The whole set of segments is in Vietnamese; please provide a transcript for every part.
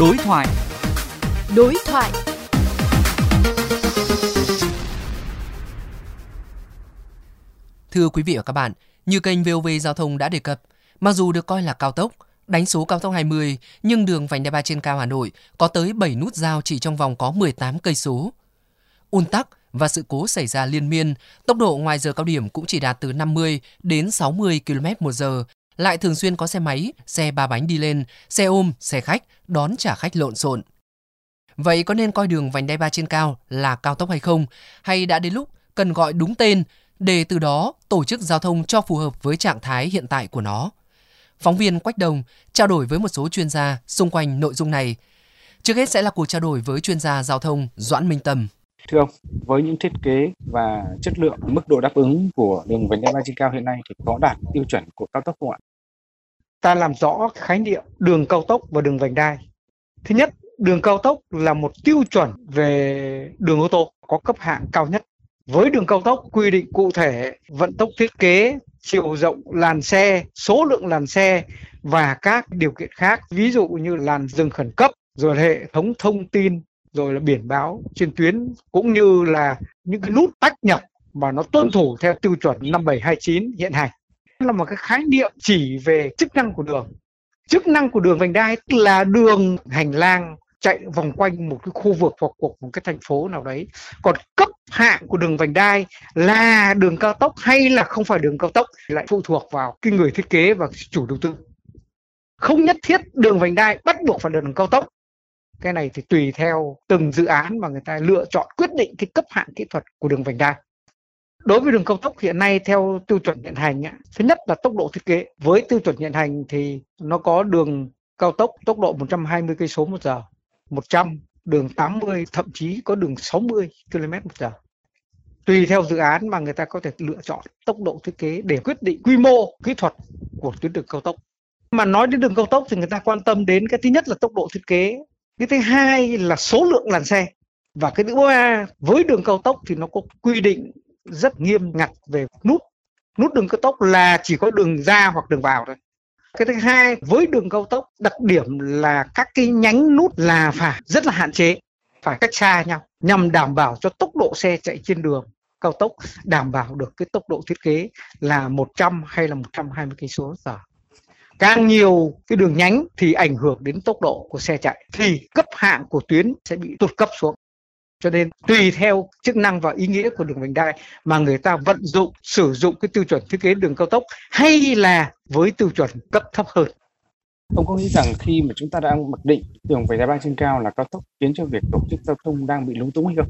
Đối thoại. Đối thoại. Thưa quý vị và các bạn, như kênh VOV Giao thông đã đề cập, mặc dù được coi là cao tốc, đánh số cao tốc 20, nhưng đường vành đai 3 trên cao Hà Nội có tới 7 nút giao chỉ trong vòng có 18 cây số. Un tắc và sự cố xảy ra liên miên, tốc độ ngoài giờ cao điểm cũng chỉ đạt từ 50 đến 60 km một giờ, lại thường xuyên có xe máy, xe ba bánh đi lên, xe ôm, xe khách, đón trả khách lộn xộn. Vậy có nên coi đường vành đai 3 trên cao là cao tốc hay không? Hay đã đến lúc cần gọi đúng tên để từ đó tổ chức giao thông cho phù hợp với trạng thái hiện tại của nó? Phóng viên Quách Đồng trao đổi với một số chuyên gia xung quanh nội dung này. Trước hết sẽ là cuộc trao đổi với chuyên gia giao thông Doãn Minh Tâm. Thưa ông, với những thiết kế và chất lượng mức độ đáp ứng của đường vành đai ba trên cao hiện nay thì có đạt tiêu chuẩn của cao tốc không ạ? Ta làm rõ khái niệm đường cao tốc và đường vành đai. Thứ nhất, đường cao tốc là một tiêu chuẩn về đường ô tô có cấp hạng cao nhất. Với đường cao tốc quy định cụ thể vận tốc thiết kế, chiều rộng làn xe, số lượng làn xe và các điều kiện khác, ví dụ như làn dừng khẩn cấp, rồi hệ thống thông tin rồi là biển báo trên tuyến, cũng như là những cái nút tách nhập mà nó tuân thủ theo tiêu chuẩn 5729 hiện hành. Là một cái khái niệm chỉ về chức năng của đường. Chức năng của đường vành đai là đường, hành lang chạy vòng quanh một cái khu vực hoặc một cái thành phố nào đấy. Còn cấp hạng của đường vành đai là đường cao tốc hay là không phải đường cao tốc lại phụ thuộc vào cái người thiết kế và chủ đầu tư. Không nhất thiết đường vành đai bắt buộc phải là đường cao tốc cái này thì tùy theo từng dự án mà người ta lựa chọn quyết định cái cấp hạng kỹ thuật của đường vành đai. Đối với đường cao tốc hiện nay theo tiêu chuẩn hiện hành thứ nhất là tốc độ thiết kế. Với tiêu chuẩn hiện hành thì nó có đường cao tốc tốc độ 120 cây số một giờ 100 đường 80 thậm chí có đường 60 km một giờ. Tùy theo dự án mà người ta có thể lựa chọn tốc độ thiết kế để quyết định quy mô kỹ thuật của tuyến đường cao tốc. Mà nói đến đường cao tốc thì người ta quan tâm đến cái thứ nhất là tốc độ thiết kế cái thứ hai là số lượng làn xe. Và cái thứ ba, với đường cao tốc thì nó có quy định rất nghiêm ngặt về nút. Nút đường cao tốc là chỉ có đường ra hoặc đường vào thôi. Cái thứ hai, với đường cao tốc, đặc điểm là các cái nhánh nút là phải rất là hạn chế, phải cách xa nhau, nhằm đảm bảo cho tốc độ xe chạy trên đường cao tốc đảm bảo được cái tốc độ thiết kế là 100 hay là 120 cây số giờ càng nhiều cái đường nhánh thì ảnh hưởng đến tốc độ của xe chạy thì cấp hạng của tuyến sẽ bị tụt cấp xuống. Cho nên tùy theo chức năng và ý nghĩa của đường vành đai mà người ta vận dụng sử dụng cái tiêu chuẩn thiết kế đường cao tốc hay là với tiêu chuẩn cấp thấp hơn. Ông có nghĩ rằng khi mà chúng ta đang mặc định đường vành đai ba trên cao là cao tốc khiến cho việc tổ chức giao thông đang bị lúng túng hay không?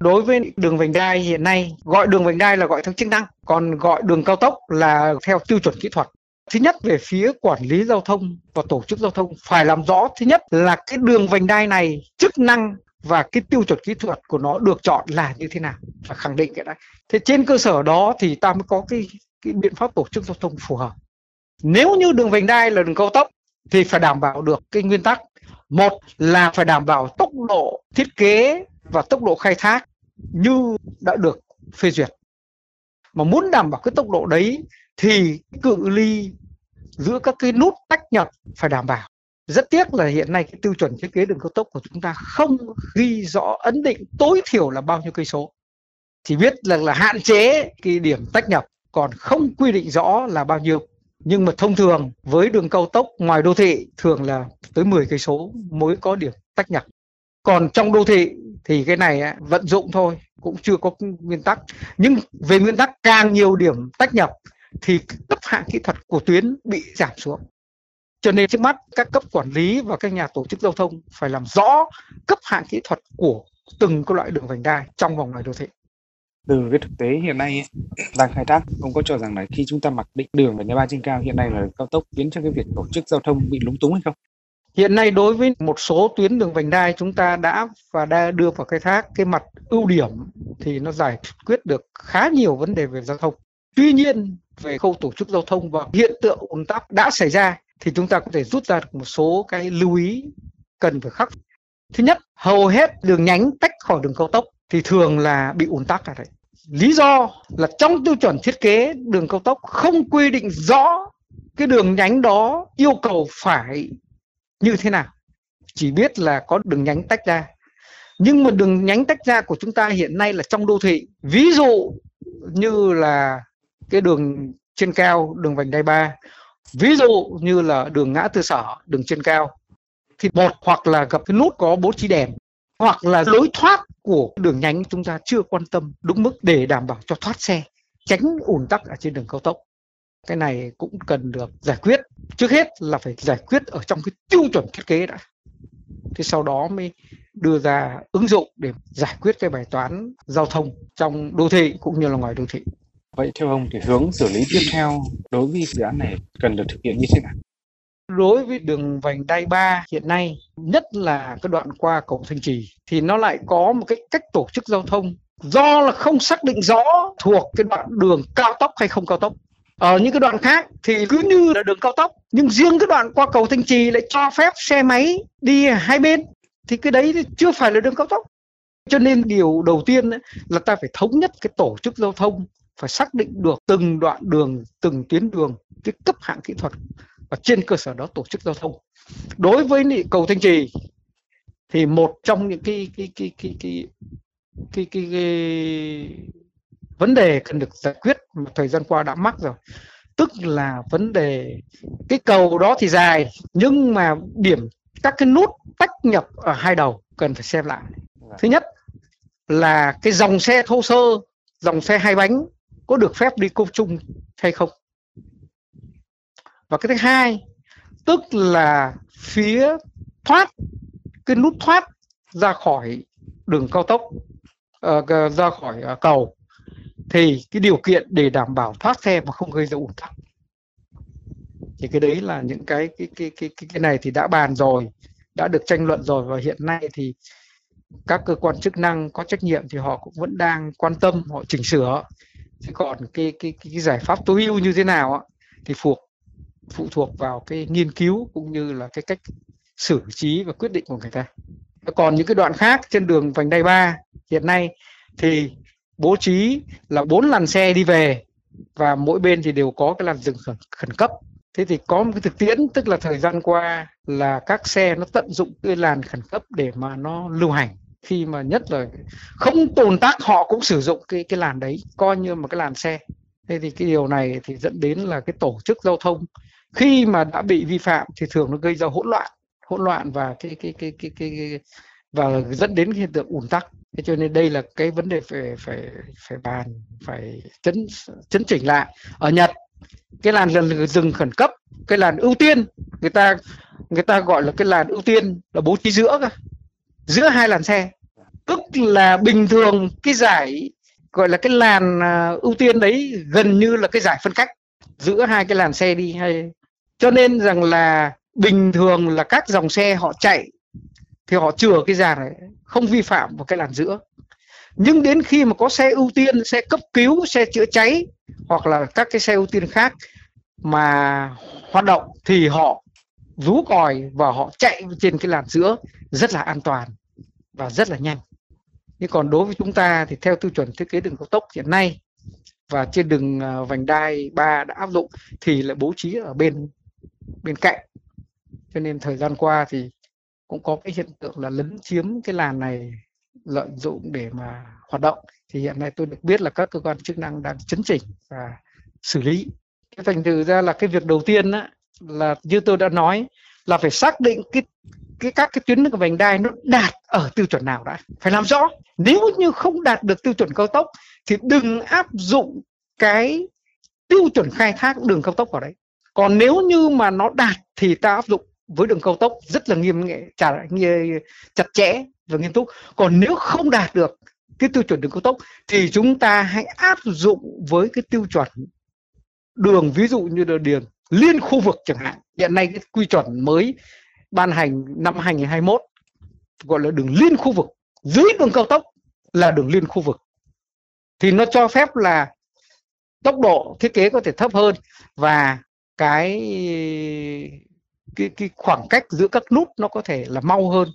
Đối với đường vành đai hiện nay gọi đường vành đai là gọi theo chức năng còn gọi đường cao tốc là theo tiêu chuẩn kỹ thuật Thứ nhất về phía quản lý giao thông và tổ chức giao thông phải làm rõ thứ nhất là cái đường vành đai này chức năng và cái tiêu chuẩn kỹ thuật của nó được chọn là như thế nào phải khẳng định cái đấy. Thế trên cơ sở đó thì ta mới có cái cái biện pháp tổ chức giao thông phù hợp. Nếu như đường vành đai là đường cao tốc thì phải đảm bảo được cái nguyên tắc một là phải đảm bảo tốc độ thiết kế và tốc độ khai thác như đã được phê duyệt mà muốn đảm bảo cái tốc độ đấy thì cự ly giữa các cái nút tách nhập phải đảm bảo. Rất tiếc là hiện nay cái tiêu chuẩn thiết kế đường cao tốc của chúng ta không ghi rõ ấn định tối thiểu là bao nhiêu cây số. Chỉ biết là là hạn chế cái điểm tách nhập còn không quy định rõ là bao nhiêu. Nhưng mà thông thường với đường cao tốc ngoài đô thị thường là tới 10 cây số mới có điểm tách nhập còn trong đô thị thì cái này à, vận dụng thôi, cũng chưa có nguyên tắc. Nhưng về nguyên tắc càng nhiều điểm tách nhập thì cấp hạng kỹ thuật của tuyến bị giảm xuống. Cho nên trước mắt các cấp quản lý và các nhà tổ chức giao thông phải làm rõ cấp hạng kỹ thuật của từng cái loại đường vành đai trong vòng ngoài đô thị. Từ cái thực tế hiện nay đang khai thác ông có cho rằng là khi chúng ta mặc định đường vành đai ba trên cao hiện nay là cao tốc khiến cho cái việc tổ chức giao thông bị lúng túng hay không? Hiện nay đối với một số tuyến đường vành đai chúng ta đã và đã đưa vào khai thác cái mặt ưu điểm thì nó giải quyết được khá nhiều vấn đề về giao thông. Tuy nhiên về khâu tổ chức giao thông và hiện tượng ùn tắc đã xảy ra thì chúng ta có thể rút ra được một số cái lưu ý cần phải khắc. Thứ nhất, hầu hết đường nhánh tách khỏi đường cao tốc thì thường là bị ùn tắc cả đấy. Lý do là trong tiêu chuẩn thiết kế đường cao tốc không quy định rõ cái đường nhánh đó yêu cầu phải như thế nào chỉ biết là có đường nhánh tách ra nhưng mà đường nhánh tách ra của chúng ta hiện nay là trong đô thị ví dụ như là cái đường trên cao, đường vành đai ba. Ví dụ như là đường ngã tư sở, đường trên cao, thì một hoặc là gặp cái nút có bố trí đèn, hoặc là lối thoát của đường nhánh chúng ta chưa quan tâm đúng mức để đảm bảo cho thoát xe, tránh ùn tắc ở trên đường cao tốc. Cái này cũng cần được giải quyết. Trước hết là phải giải quyết ở trong cái tiêu chuẩn thiết kế đã. Thế sau đó mới đưa ra ứng dụng để giải quyết cái bài toán giao thông trong đô thị cũng như là ngoài đô thị vậy theo ông thì hướng xử lý tiếp theo đối với dự án này cần được thực hiện như thế nào? Đối với đường vành đai 3 hiện nay, nhất là cái đoạn qua cầu Thanh Trì, thì nó lại có một cái cách tổ chức giao thông do là không xác định rõ thuộc cái đoạn đường cao tốc hay không cao tốc. Ở những cái đoạn khác thì cứ như là đường cao tốc, nhưng riêng cái đoạn qua cầu Thanh Trì lại cho phép xe máy đi hai bên, thì cái đấy thì chưa phải là đường cao tốc. Cho nên điều đầu tiên là ta phải thống nhất cái tổ chức giao thông phải xác định được từng đoạn đường từng tuyến đường cái cấp hạng kỹ thuật và trên cơ sở đó tổ chức giao thông. Đối với cầu Thanh Trì thì một trong những cái cái cái cái cái cái, cái, cái vấn đề cần được giải quyết mà thời gian qua đã mắc rồi. Tức là vấn đề cái cầu đó thì dài nhưng mà điểm các cái nút tách nhập ở hai đầu cần phải xem lại. Thứ nhất là cái dòng xe thô sơ dòng xe hai bánh có được phép đi công chung hay không? Và cái thứ hai tức là phía thoát cái nút thoát ra khỏi đường cao tốc uh, ra khỏi uh, cầu thì cái điều kiện để đảm bảo thoát xe mà không gây ra ủn tắc. Thì cái đấy là những cái cái cái cái cái, cái này thì đã bàn rồi đã được tranh luận rồi và hiện nay thì các cơ quan chức năng có trách nhiệm thì họ cũng vẫn đang quan tâm họ chỉnh sửa chứ còn cái cái cái, giải pháp tối ưu như thế nào thì phụ phụ thuộc vào cái nghiên cứu cũng như là cái cách xử trí và quyết định của người ta. Còn những cái đoạn khác trên đường vành đai ba hiện nay thì bố trí là bốn làn xe đi về và mỗi bên thì đều có cái làn dừng khẩn, khẩn cấp. Thế thì có một cái thực tiễn tức là thời gian qua là các xe nó tận dụng cái làn khẩn cấp để mà nó lưu hành khi mà nhất là không tồn tác họ cũng sử dụng cái cái làn đấy coi như một cái làn xe. Thế thì cái điều này thì dẫn đến là cái tổ chức giao thông khi mà đã bị vi phạm thì thường nó gây ra hỗn loạn hỗn loạn và cái cái cái cái cái, cái và dẫn đến hiện tượng ùn tắc. Thế cho nên đây là cái vấn đề phải phải phải bàn phải chấn chấn chỉnh lại. Ở Nhật cái làn dừng khẩn cấp cái làn ưu tiên người ta người ta gọi là cái làn ưu tiên là bố trí giữa giữa hai làn xe. Tức là bình thường cái giải, gọi là cái làn à, ưu tiên đấy gần như là cái giải phân cách giữa hai cái làn xe đi hay. Cho nên rằng là bình thường là các dòng xe họ chạy thì họ chừa cái dàn này, không vi phạm vào cái làn giữa. Nhưng đến khi mà có xe ưu tiên, xe cấp cứu, xe chữa cháy hoặc là các cái xe ưu tiên khác mà hoạt động thì họ rú còi và họ chạy trên cái làn giữa rất là an toàn và rất là nhanh. Nhưng còn đối với chúng ta thì theo tiêu chuẩn thiết kế đường cao tốc hiện nay và trên đường à, vành đai 3 đã áp dụng thì lại bố trí ở bên bên cạnh. Cho nên thời gian qua thì cũng có cái hiện tượng là lấn chiếm cái làn này lợi dụng để mà hoạt động. Thì hiện nay tôi được biết là các cơ quan chức năng đang chấn chỉnh và xử lý. Thành thử ra là cái việc đầu tiên á, là như tôi đã nói là phải xác định cái cái các cái tuyến vành đai nó đạt ở tiêu chuẩn nào đã? Phải làm rõ. Nếu như không đạt được tiêu chuẩn cao tốc thì đừng áp dụng cái tiêu chuẩn khai thác đường cao tốc vào đấy. Còn nếu như mà nó đạt thì ta áp dụng với đường cao tốc rất là nghiêm nghệ chặt, chặt chẽ và nghiêm túc. Còn nếu không đạt được cái tiêu chuẩn đường cao tốc thì chúng ta hãy áp dụng với cái tiêu chuẩn đường ví dụ như là đường liên khu vực chẳng hạn. Hiện nay cái quy chuẩn mới ban hành năm 2021 gọi là đường liên khu vực dưới đường cao tốc là đường liên khu vực. Thì nó cho phép là tốc độ thiết kế có thể thấp hơn và cái cái, cái khoảng cách giữa các nút nó có thể là mau hơn.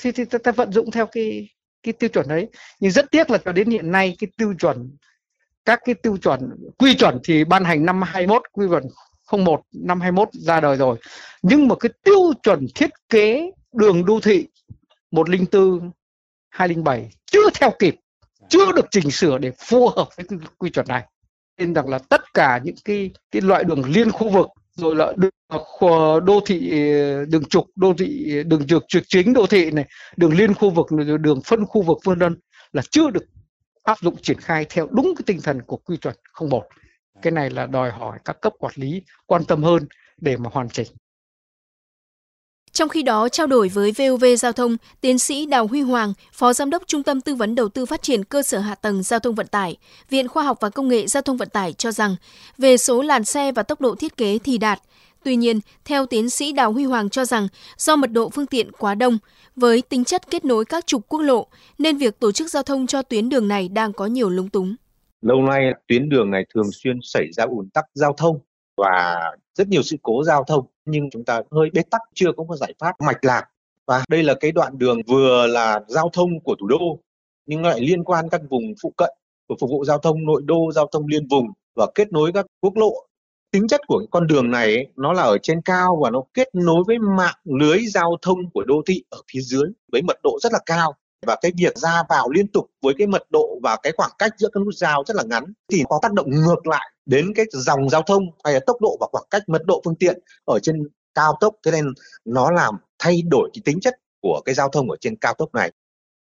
Thì, thì ta, ta vận dụng theo cái cái tiêu chuẩn đấy. Nhưng rất tiếc là cho đến hiện nay cái tiêu chuẩn các cái tiêu chuẩn quy chuẩn thì ban hành năm 21 quy chuẩn 01 năm 21 ra đời rồi. Nhưng mà cái tiêu chuẩn thiết kế đường đô thị 104 207 chưa theo kịp chưa được chỉnh sửa để phù hợp với quy, quy chuẩn này. Nên rằng là tất cả những cái cái loại đường liên khu vực rồi là đường đô thị đường trục đô thị đường trục trục chính đô thị này đường liên khu vực đường phân khu vực vân vân là chưa được áp dụng triển khai theo đúng cái tinh thần của quy chuẩn 01 cái này là đòi hỏi các cấp quản lý quan tâm hơn để mà hoàn chỉnh trong khi đó, trao đổi với VOV Giao thông, tiến sĩ Đào Huy Hoàng, Phó Giám đốc Trung tâm Tư vấn Đầu tư Phát triển Cơ sở Hạ tầng Giao thông Vận tải, Viện Khoa học và Công nghệ Giao thông Vận tải cho rằng, về số làn xe và tốc độ thiết kế thì đạt. Tuy nhiên, theo tiến sĩ Đào Huy Hoàng cho rằng, do mật độ phương tiện quá đông, với tính chất kết nối các trục quốc lộ, nên việc tổ chức giao thông cho tuyến đường này đang có nhiều lúng túng. Lâu nay, tuyến đường này thường xuyên xảy ra ùn tắc giao thông và rất nhiều sự cố giao thông nhưng chúng ta hơi bế tắc chưa có một giải pháp mạch lạc. Và đây là cái đoạn đường vừa là giao thông của thủ đô nhưng lại liên quan các vùng phụ cận của phục vụ giao thông nội đô giao thông liên vùng và kết nối các quốc lộ. Tính chất của con đường này ấy, nó là ở trên cao và nó kết nối với mạng lưới giao thông của đô thị ở phía dưới với mật độ rất là cao và cái việc ra vào liên tục với cái mật độ và cái khoảng cách giữa các nút giao rất là ngắn thì có tác động ngược lại đến cái dòng giao thông hay là tốc độ và khoảng cách mật độ phương tiện ở trên cao tốc thế nên nó làm thay đổi cái tính chất của cái giao thông ở trên cao tốc này.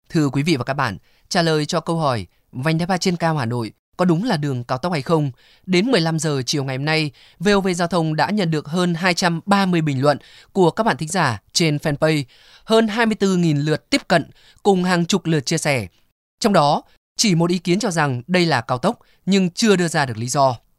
Thưa quý vị và các bạn, trả lời cho câu hỏi vành đai ba trên cao Hà Nội có đúng là đường cao tốc hay không? Đến 15 giờ chiều ngày hôm nay, VOV Giao thông đã nhận được hơn 230 bình luận của các bạn thính giả trên fanpage, hơn 24.000 lượt tiếp cận cùng hàng chục lượt chia sẻ. Trong đó, chỉ một ý kiến cho rằng đây là cao tốc nhưng chưa đưa ra được lý do.